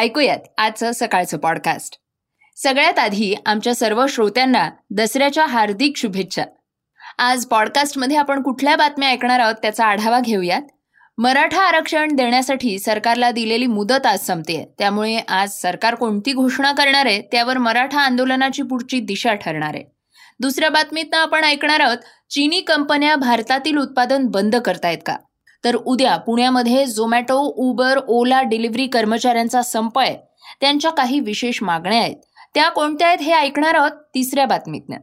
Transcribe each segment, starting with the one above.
ऐकूयात आजचं सकाळचं पॉडकास्ट सगळ्यात आधी आमच्या सर्व श्रोत्यांना दसऱ्याच्या हार्दिक शुभेच्छा. आज पॉडकास्टमध्ये आपण कुठल्या बातम्या ऐकणार आहोत त्याचा आढावा घेऊयात. मराठा आरक्षण देण्यासाठी सरकारला दिलेली मुदत आज संपते. त्यामुळे आज सरकार कोणती घोषणा करणार आहे त्यावर मराठा आंदोलनाची पुढची दिशा ठरणार आहे. दुसऱ्या बातमीतनं आपण ऐकणार आहोत चीनी कंपन्या भारतातील उत्पादन बंद करतायत का? तर उद्या पुण्यामध्ये झोमॅटो उबर ओला डिलिव्हरी कर्मचाऱ्यांचा संप आहे. त्यांच्या काही विशेष मागण्या आहेत. त्या कोणत्या आहेत हे ऐकणार आहोत तिसऱ्या बातमीतनं.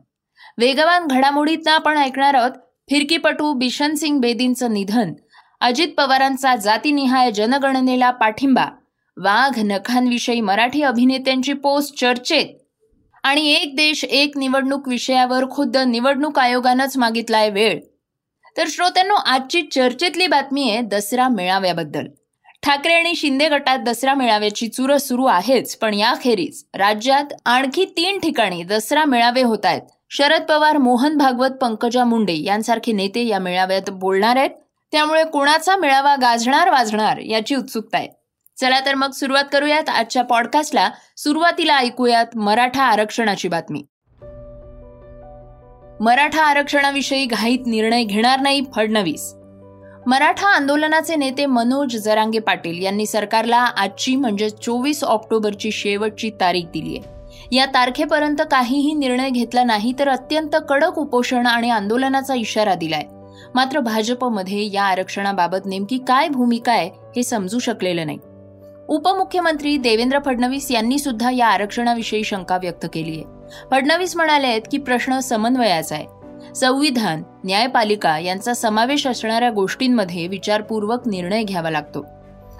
वेगवान घडामोडीतनं आपण ऐकणार आहोत फिरकीपटू बिशन सिंग बेदींचं निधन अजित पवारांचा जातीनिहाय जनगणनेला पाठिंबा वाघ नखांविषयी मराठी अभिनेत्यांची पोस्ट चर्चेत. आणि एक देश एक निवडणूक विषयावर खुद्द निवडणूक आयोगानंच मागितलाय वेळ. तर श्रोत्यांनो आजची चर्चेतली बातमी आहे दसरा मेळाव्याबद्दल. ठाकरे आणि शिंदे गटात दसरा मेळाव्याची चुरस सुरू आहेच पण याखेरीज राज्यात आणखी तीन ठिकाणी दसरा मेळावे होत आहेत. शरद पवार मोहन भागवत पंकजा मुंडे यांसारखे नेते या मेळाव्यात बोलणार आहेत. त्यामुळे कोणाचा मेळावा गाजणार वाजणार याची उत्सुकता आहे. चला तर मग सुरुवात करूयात आजच्या पॉडकास्टला सुरुवातीला ऐकूयात मराठा आरक्षणाची बातमी. मराठा आरक्षणाविषयी घाईत निर्णय घेणार नाही फडणवीस. मराठा आंदोलनाचे नेते मनोज जरांगे पाटील यांनी सरकारला आजची म्हणजे चोवीस ऑक्टोबरची शेवटची तारीख दिली आहे. या तारखेपर्यंत काहीही निर्णय घेतला नाही तर अत्यंत कडक उपोषण आणि आंदोलनाचा इशारा दिलाय. मात्र भाजपमध्ये या आरक्षणाबाबत नेमकी काय भूमिका आहे हे समजू शकलेलं नाही. उपमुख्यमंत्री देवेंद्र फडणवीस यांनी सुद्धा या आरक्षणाविषयी शंका व्यक्त केली आहे. फडणवीस म्हणाले आहेत की प्रश्न समन्वयाचा आहे. संविधान न्यायपालिका यांचा समावेश असणाऱ्या गोष्टींमध्ये विचारपूर्वक निर्णय घ्यावा लागतो.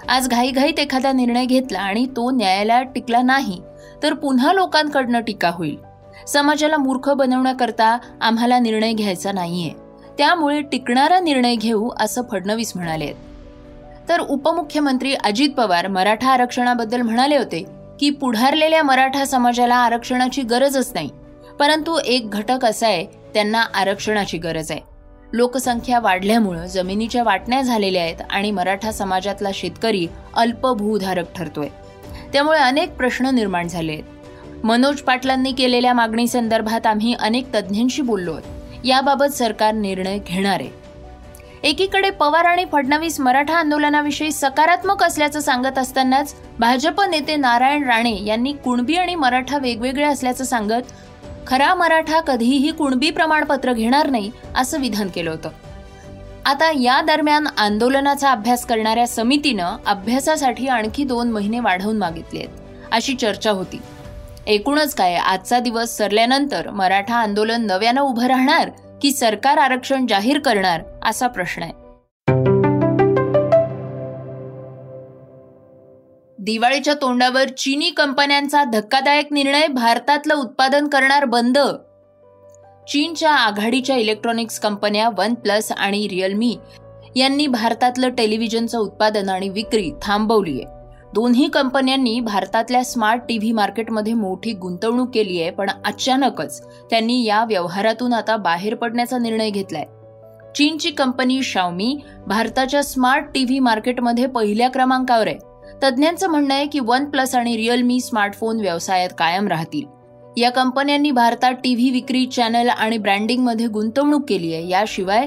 आज घाईघाईत एखादा निर्णय घेतला आणि तो न्यायालयात टिकला नाही तर पुन्हा लोकांकडनं टीका होईल. समाजाला मूर्ख बनवण्याकरता आम्हाला निर्णय घ्यायचा नाहीये. त्यामुळे टिकणारा निर्णय घेऊ असं फडणवीस म्हणाले तर उपमुख्यमंत्री अजित पवार मराठा आरक्षणाबद्दल म्हणाले होते की पुढारलेल्या मराठा समाजाला आरक्षणाची गरजच नाही. परंतु एक घटक असा आहे त्यांना आरक्षणाची गरज आहे. लोकसंख्या वाढल्यामुळं जमिनीच्या वाटण्या झालेल्या आहेत आणि मराठा समाजातला शेतकरी अल्पभूधारक ठरतोय. त्यामुळे अनेक प्रश्न निर्माण झाले आहेत. मनोज पाटलांनी केलेल्या मागणी संदर्भात आम्ही अनेक तज्ज्ञांशी बोललो आहोत. याबाबत सरकार निर्णय घेणार आहे. एकीकडे पवार आणि फडणवीस मराठा आंदोलनाविषयी सकारात्मक असल्याचं सांगत असतानाच भाजप नेते नारायण राणे यांनी कुणबी आणि मराठा वेगवेगळे असल्याचं सांगत खरा मराठा कधीही कुणबी प्रमाणपत्र घेणार नाही असं विधान केलं होतं. आता या दरम्यान आंदोलनाचा अभ्यास करणाऱ्या समितीनं अभ्यासासाठी आणखी दोन महिने वाढवून मागितले आहेत अशी चर्चा होती. एकूणच काय आजचा दिवस सरल्यानंतर मराठा आंदोलन नव्यानं उभं राहणार? की सरकार आरक्षण जाहीर करणार असा प्रश्न आहे. दिवाळीच्या तोंडावर चीनी कंपन्यांचा धक्कादायक निर्णय भारतातलं उत्पादन करणार बंद. चीनच्या आघाडीच्या इलेक्ट्रॉनिक्स कंपन्या वन प्लस आणि रिअलमी यांनी भारतातलं टेलिव्हिजनचं उत्पादन आणि विक्री थांबवली आहे दोन्ही कंपन्यांनी भारतातल्या स्मार्ट टी व्ही मार्केटमध्ये मोठी गुंतवणूक केली आहे पण अचानकच त्यांनी या व्यवहारातून आता बाहेर पडण्याचा निर्णय घेतलाय. चीनची कंपनी शाओमी भारताच्या स्मार्ट टी व्ही मार्केटमध्ये पहिल्या क्रमांकावर आहे. तज्ज्ञांचं म्हणणं आहे की वन प्लस आणि रिअलमी स्मार्टफोन व्यवसायात कायम राहतील. या कंपन्यांनी भारतात टी व्ही विक्री चॅनल आणि ब्रँडिंगमध्ये गुंतवणूक केली आहे. याशिवाय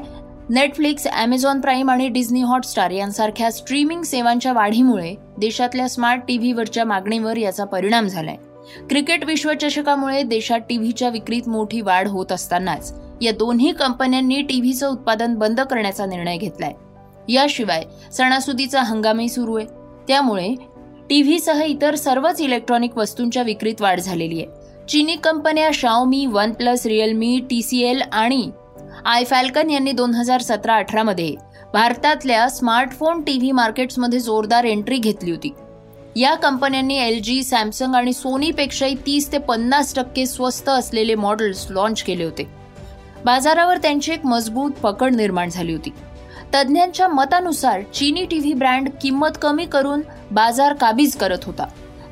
नेटफ्लिक्स अमेझॉन प्राईम आणि डिझनी हॉटस्टार यांसारख्या स्ट्रीमिंग सेवांच्या वाढीमुळे देशातल्या स्मार्ट टीव्हीवरच्या मागणीवर याचा परिणाम झालाय. क्रिकेट विश्वचषकामुळे देशात टीव्हीच्या विक्रीत मोठी वाढ होत असतानाच या दोन्ही कंपन्यांनी टीव्हीचं उत्पादन बंद करण्याचा निर्णय घेतलाय. याशिवाय सणासुदीचा हंगामही सुरू आहे. त्यामुळे टीव्हीसह इतर सर्वच इलेक्ट्रॉनिक वस्तूंच्या विक्रीत वाढ झालेली आहे. चीनी कंपन्या Xiaomi OnePlus Realme L आणि आय फॅल्कन यांनी दोन हजार सतरा अठरामध्ये भारतातल्या स्मार्टफोन टी व्ही मार्केट्समध्ये जोरदार एंट्री घेतली होती. या कंपन्यांनी एल जी सॅमसंग आणि सोनीपेक्षाही तीस ते पन्नास टक्के स्वस्त असलेले मॉडेल्स लॉन्च केले होते. बाजारावर त्यांची एक मजबूत पकड निर्माण झाली होती. तज्ज्ञांच्या मतानुसार चीनी टीव्ही ब्रँड किंमत कमी करून बाजार काबीज करत होता.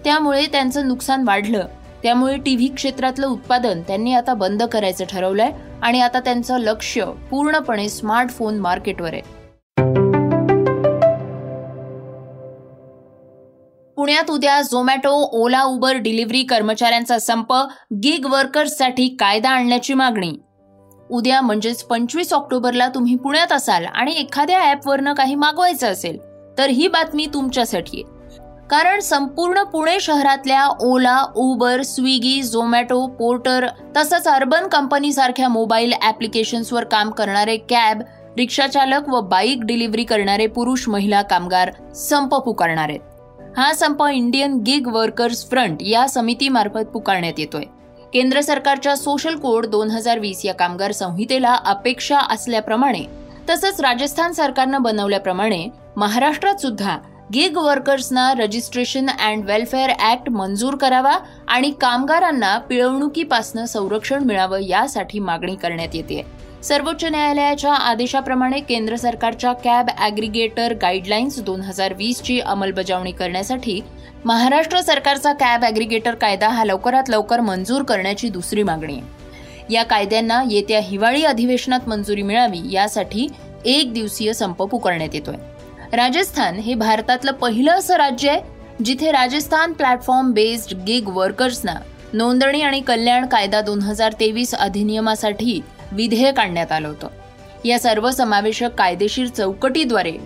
त्यामुळे त्यांचं नुकसान वाढलं. त्यामुळे टी व्ही क्षेत्रातलं उत्पादन त्यांनी आता बंद करायचं ठरवलंय आणि आता त्यांचं लक्ष पूर्णपणे स्मार्टफोन मार्केटवर आहे. पुण्यात उद्या झोमॅटो ओला उबर डिलिव्हरी कर्मचाऱ्यांचा संप गिग वर्कर्ससाठी कायदा आणण्याची मागणी. उद्या म्हणजेच पंचवीस ऑक्टोबरला तुम्ही पुण्यात असाल आणि एखाद्या ॲपवरनं काही मागवायचं असेल तर ही बातमी तुमच्यासाठी आहे. कारण संपूर्ण पुणे शहरातल्या Ola Uber Swiggy Zomato Porter तसंच अर्बन कंपनीसारख्या मोबाईल ॲप्लिकेशन्सवर काम करणारे कॅब रिक्षाचालक व बाईक डिलिव्हरी करणारे पुरुष महिला कामगार संप पुकारणार आहेत. हा संप इंडियन गिग वर्कर्स फ्रंट या समितीमार्फत पुकारण्यात येतोय. केंद्र सरकारच्या सोशल कोड दोन हजार वीस या कामगार संहितेला अपेक्षा असल्याप्रमाणे तसंच राजस्थान सरकारनं बनवल्याप्रमाणे महाराष्ट्रात सुद्धा गिग वर्कर्सना रजिस्ट्रेशन अँड वेलफेअर ऍक्ट मंजूर करावा आणि कामगारांना पिळवणुकीपासून संरक्षण मिळावं यासाठी मागणी करण्यात येते सर्वोच्च न्यायालयाच्या आदेशाप्रमाणे केंद्र सरकारच्या कॅब ॲग्रिगेटर गाईडलाईन्स दोन हजार वीसची अंमलबजावणी करण्यासाठी महाराष्ट्र सरकारचा कॅब ॲग्रिगेटर कायदा हा लवकरात लवकर मंजूर करण्याची दुसरी मागणी. आहे या कायद्यांना येत्या हिवाळी अधिवेशनात मंजुरी मिळावी यासाठी एक दिवसीय संप पुकारण्यात येतोय. राजस्थान हे भारतातलं पहिलं असं राज्य आहे जिथे राजस्थान प्लॅटफॉर्म बेस्ड गिग वर्कर्सना नोंदणी आणि कल्याण कायदा दोन हजार तेवीस अधिनियमासाठी विधेयक आणण्यात आलं होतं. या सर्वसमावेशक कायदेशीर चौकटीद्वारे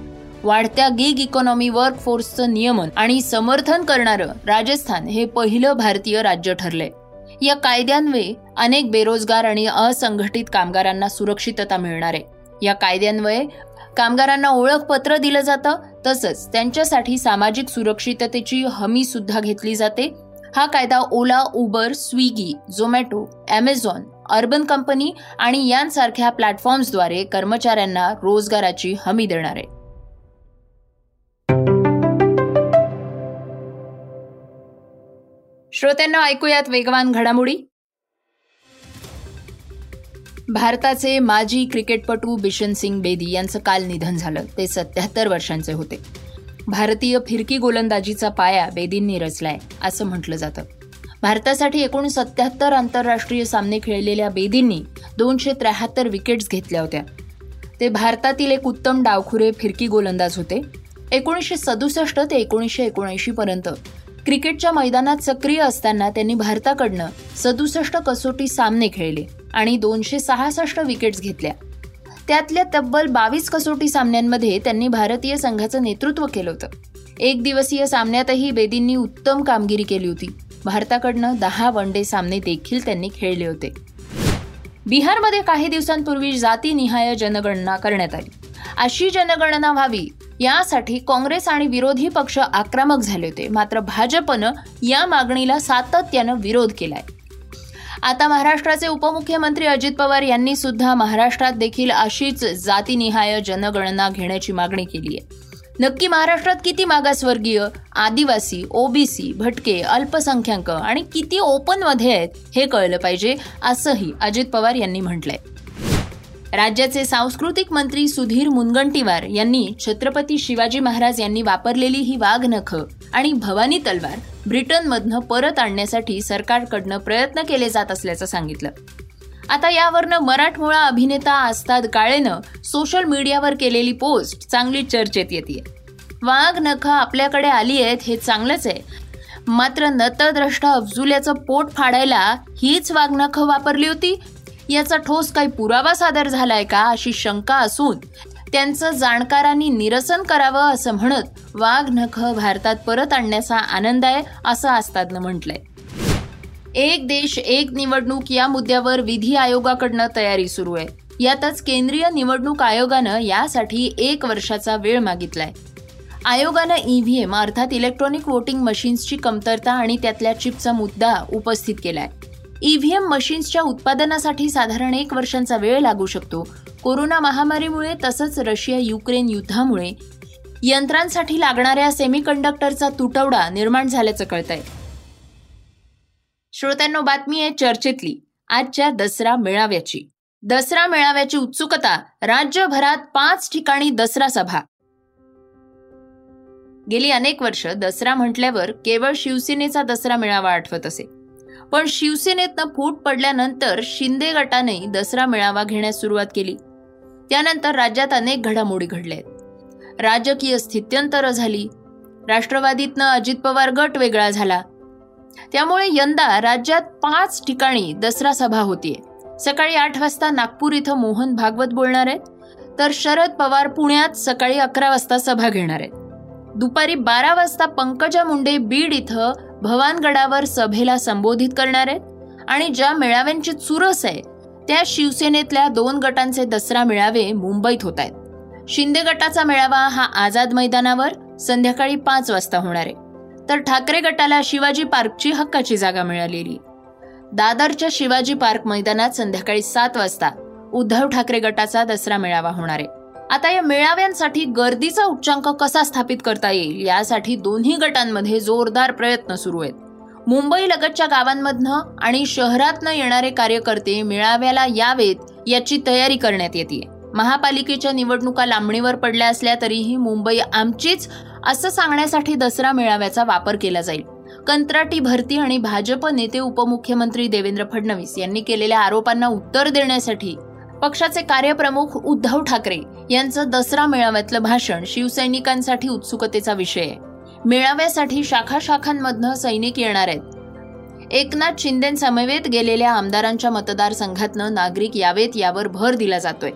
वाढत्या गिग इकॉनॉमी वर्क फोर्सचं नियमन आणि समर्थन करणारं राजस्थान हे पहिलं भारतीय राज्य ठरले या कायद्यान्वये अनेक बेरोजगार आणि असंघटित कामगारांना सुरक्षितता मिळणार आहे. या कायद्यान्वये कामगारांना ओळखपत्र दिलं जातं तसंच त्यांच्यासाठी सामाजिक सुरक्षिततेची हमी सुद्धा घेतली जाते. हा कायदा Ola Uber Swiggy Zomato Amazon Urban company आणि यांसारख्या प्लॅटफॉर्म्सद्वारे कर्मचाऱ्यांना रोजगाराची हमी देणार आहे. श्रोत्यांना ऐकूयात वेगवान घडामोडी. भारताचे माजी क्रिकेटपटू बिशन सिंग बेदी यांचं काल निधन झालं. ते सत्याहत्तर वर्षांचे होते. भारतीय फिरकी गोलंदाजीचा पाया बेदींनी रचलाय असं म्हटलं जातं. भारतासाठी एकूण सत्याहत्तर आंतरराष्ट्रीय सामने खेळलेल्या बेदींनी दोनशे त्र्याहत्तर विकेट्स घेतल्या होत्या. ते भारतातील एक उत्तम डावखुरे फिरकी गोलंदाज होते. एकोणीसशे सदुसष्ट ते एकोणीसशे एकोणऐंशी पर्यंत क्रिकेटच्या मैदानात सक्रिय असताना त्यांनी भारताकडनं सदुसष्ट कसोटी सामने खेळले आणि दोनशे सहासष्ट विकेट्स घेतल्या. त्यातल्या तब्बल बावीस कसोटी सामन्यांमध्ये त्यांनी भारतीय संघाचं नेतृत्व केलं होतं. एक दिवसीय सामन्यातही बेदींनी उत्तम कामगिरी केली होती. भारताकडनं दहा वन डे सामने देखील त्यांनी खेळले होते. बिहारमध्ये काही दिवसांपूर्वी जातीनिहाय जनगणना करण्यात आली. अशी जनगणना व्हावी यासाठी काँग्रेस आणि विरोधी पक्ष आक्रमक झाले होते. मात्र भाजपनं या मागणीला सातत्यानं विरोध केलाय. आता महाराष्ट्राचे उपमुख्यमंत्री अजित पवार यांनी सुद्धा महाराष्ट्रात देखील अशीच जातीनिहाय जनगणना घेण्याची मागणी केली आहे नक्की महाराष्ट्रात किती मागासवर्गीय आदिवासी ओबीसी भटके अल्पसंख्याक आणि किती ओपनमध्ये आहेत हे कळलं पाहिजे असंही अजित पवार यांनी म्हटलंय. राज्याचे सांस्कृतिक मंत्री सुधीर मुनगंटीवार यांनी छत्रपती शिवाजी महाराज यांनी वापरलेली ही वाघनख आणि भवानी तलवार ब्रिटनमधनं परत आणण्यासाठी सरकारकडनं प्रयत्न केले जात असल्याचं सांगितलं. आता यावरनं मराठमोळा अभिनेता आस्ताद काळेनं सोशल मीडियावर केलेली पोस्ट चांगली चर्चेत येते वाघ नख आपल्याकडे आली आहेत हे चांगलंच आहे. मात्र नतद्रष्टा अफजुल्याचं पोट फाडायला हीच वाघनख वापरली होती? याचा ठोस काही पुरावा सादर झालाय का अशी शंका असून त्यांचं जाणकारांनी निरसन करावं असं म्हणत वाघ नख भारतात परत आणण्याचा आनंद आहे असं आस्तादनं म्हटलंय. एक देश एक निवडणूक या मुद्द्यावर विधी आयोगाकडनं तयारी सुरू आहे. यातच केंद्रीय निवडणूक आयोगानं यासाठी एक वर्षाचा वेळ मागितलाय. आयोगानं ईव्हीएम अर्थात इलेक्ट्रॉनिक वोटिंग मशीन्सची कमतरता आणि त्यातल्या चिपचा मुद्दा उपस्थित केलाय. ईव्हीएम मशीन्सच्या उत्पादनासाठी साधारण एक वर्षांचा वेळ लागू शकतो. कोरोना महामारीमुळे तसंच रशिया युक्रेन युद्धामुळे यंत्रांसाठी लागणाऱ्या सेमीकंडक्टरचा तुटवडा निर्माण झाल्याचं कळतंय. श्रोत्यांनो बातमी आहे चर्चेतली. आजच्या दसरा मेळाव्याची. दसरा मेळाव्याची उत्सुकता राज्यभरात पाच ठिकाणी दसरा सभा. गेली अनेक वर्ष दसरा म्हटल्यावर केवळ शिवसेनेचा दसरा मेळावा आठवत असे. पण शिवसेनेतनं फूट पडल्यानंतर शिंदे गटाने दसरा मेळावा घेण्यास सुरुवात केली. त्यानंतर राज्यात अनेक घडामोडी घडल्या राजकीय स्थित्यंतर झाली. राष्ट्रवादीतनं अजित पवार गट वेगळा झाला. त्यामुळे यंदा राज्यात पाच ठिकाणी दसरा सभा होतीये. सकाळी आठ वाजता नागपूर इथं मोहन भागवत बोलणार आहेत तर शरद पवार पुण्यात सकाळी अकरा वाजता सभा घेणार आहेत. दुपारी बारा वाजता पंकजा मुंडे बीड इथं भवानगडावर सभेला संबोधित करणार आहेत आणि ज्या मेळाव्यांची चुरस आहे त्या शिवसेनेतल्या दोन गटांचे दसरा मेळावे मुंबईत होत आहेत. शिंदे गटाचा मेळावा हा आझाद मैदानावर संध्याकाळी पाच वाजता होणार आहे. तर ठाकरे गटाला शिवाजी पार्कची हक्काची जागा मिळालेली. दादरच्या शिवाजी पार्क मैदानात संध्याकाळी सात वाजता उद्धव ठाकरे गटाचा दसरा मेळावा होणार आहे. आता या मेळाव्यांसाठी गर्दीचा उच्चांक कसा स्थापित करता येईल यासाठी दोन्ही गटांमध्ये जोरदार प्रयत्न सुरू आहेत. मुंबई लगतच्या गावांमधनं आणि शहरातनं येणारे कार्यकर्ते मेळाव्याला यावेत याची तयारी करण्यात येते महापालिकेच्या निवडणुका लांबणीवर पडल्या असल्या तरीही मुंबई आमचीच असं सांगण्यासाठी दसरा मेळाव्याचा वापर केला जाईल. कंत्राटी भरती आणि भाजप नेते उपमुख्यमंत्री देवेंद्र फडणवीस यांनी केलेल्या आरोपांना उत्तर देण्यासाठी पक्षाचे कार्यप्रमुख उद्धव ठाकरे यांचं दसरा मेळाव्यातलं भाषण शिवसैनिकांसाठी उत्सुकतेचा विषय आहे. मेळाव्यासाठी शाखा शाखांमधनं सैनिक येणार आहेत. एकनाथ शिंदेसमवेत गेलेल्या आमदारांच्या मतदारसंघातनं नागरिक यावेत यावर भर दिला जातोय.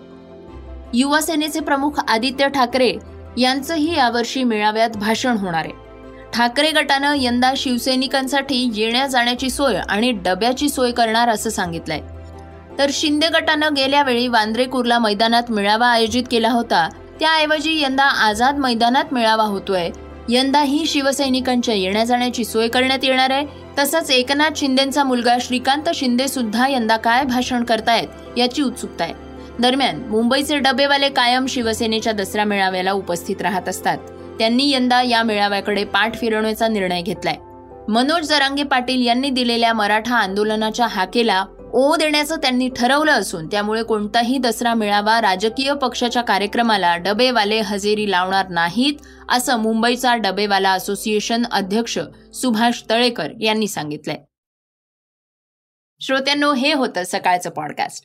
युवा सेनेचे प्रमुख आदित्य ठाकरे यांचंही यावर्षी मेळाव्यात भाषण होणार आहे. ठाकरे गटानं यंदा शिवसैनिकांसाठी येण्या जाण्याची सोय आणि डब्याची सोय करणार असं सांगितलंय. तर शिंदे गटानं गेल्या वेळी वांद्रे कुर्ला मैदानात मेळावा आयोजित केला होता. त्याऐवजी यंदा आझाद मैदानात मेळावा होतोय. यंदाही शिवसैनिकांच्या येण्या जाण्याची सोय करण्यात येणार आहे. तसंच एकनाथ शिंदेचा मुलगा श्रीकांत शिंदे सुद्धा यंदा काय भाषण करतायत याची उत्सुकता आहे. दरम्यान मुंबईचे डबेवाले कायम शिवसेनेच्या दसरा मेळाव्याला उपस्थित राहत असतात. त्यांनी यंदा या मेळाव्याकडे पाठ फिरवण्याचा निर्णय घेतलाय. मनोज जरांगे पाटील यांनी दिलेल्या मराठा आंदोलनाच्या हाकेला ओ देण्याचं त्यांनी ठरवलं असून त्यामुळे कोणताही दसरा मेळावा राजकीय पक्षाच्या कार्यक्रमाला डबेवाले हजेरी लावणार नाहीत असं मुंबईचा डबेवाला असोसिएशन अध्यक्ष सुभाष तळेकर यांनी सांगितलंय. श्रोत्यांनो हे होतं सकाळचं पॉडकास्ट.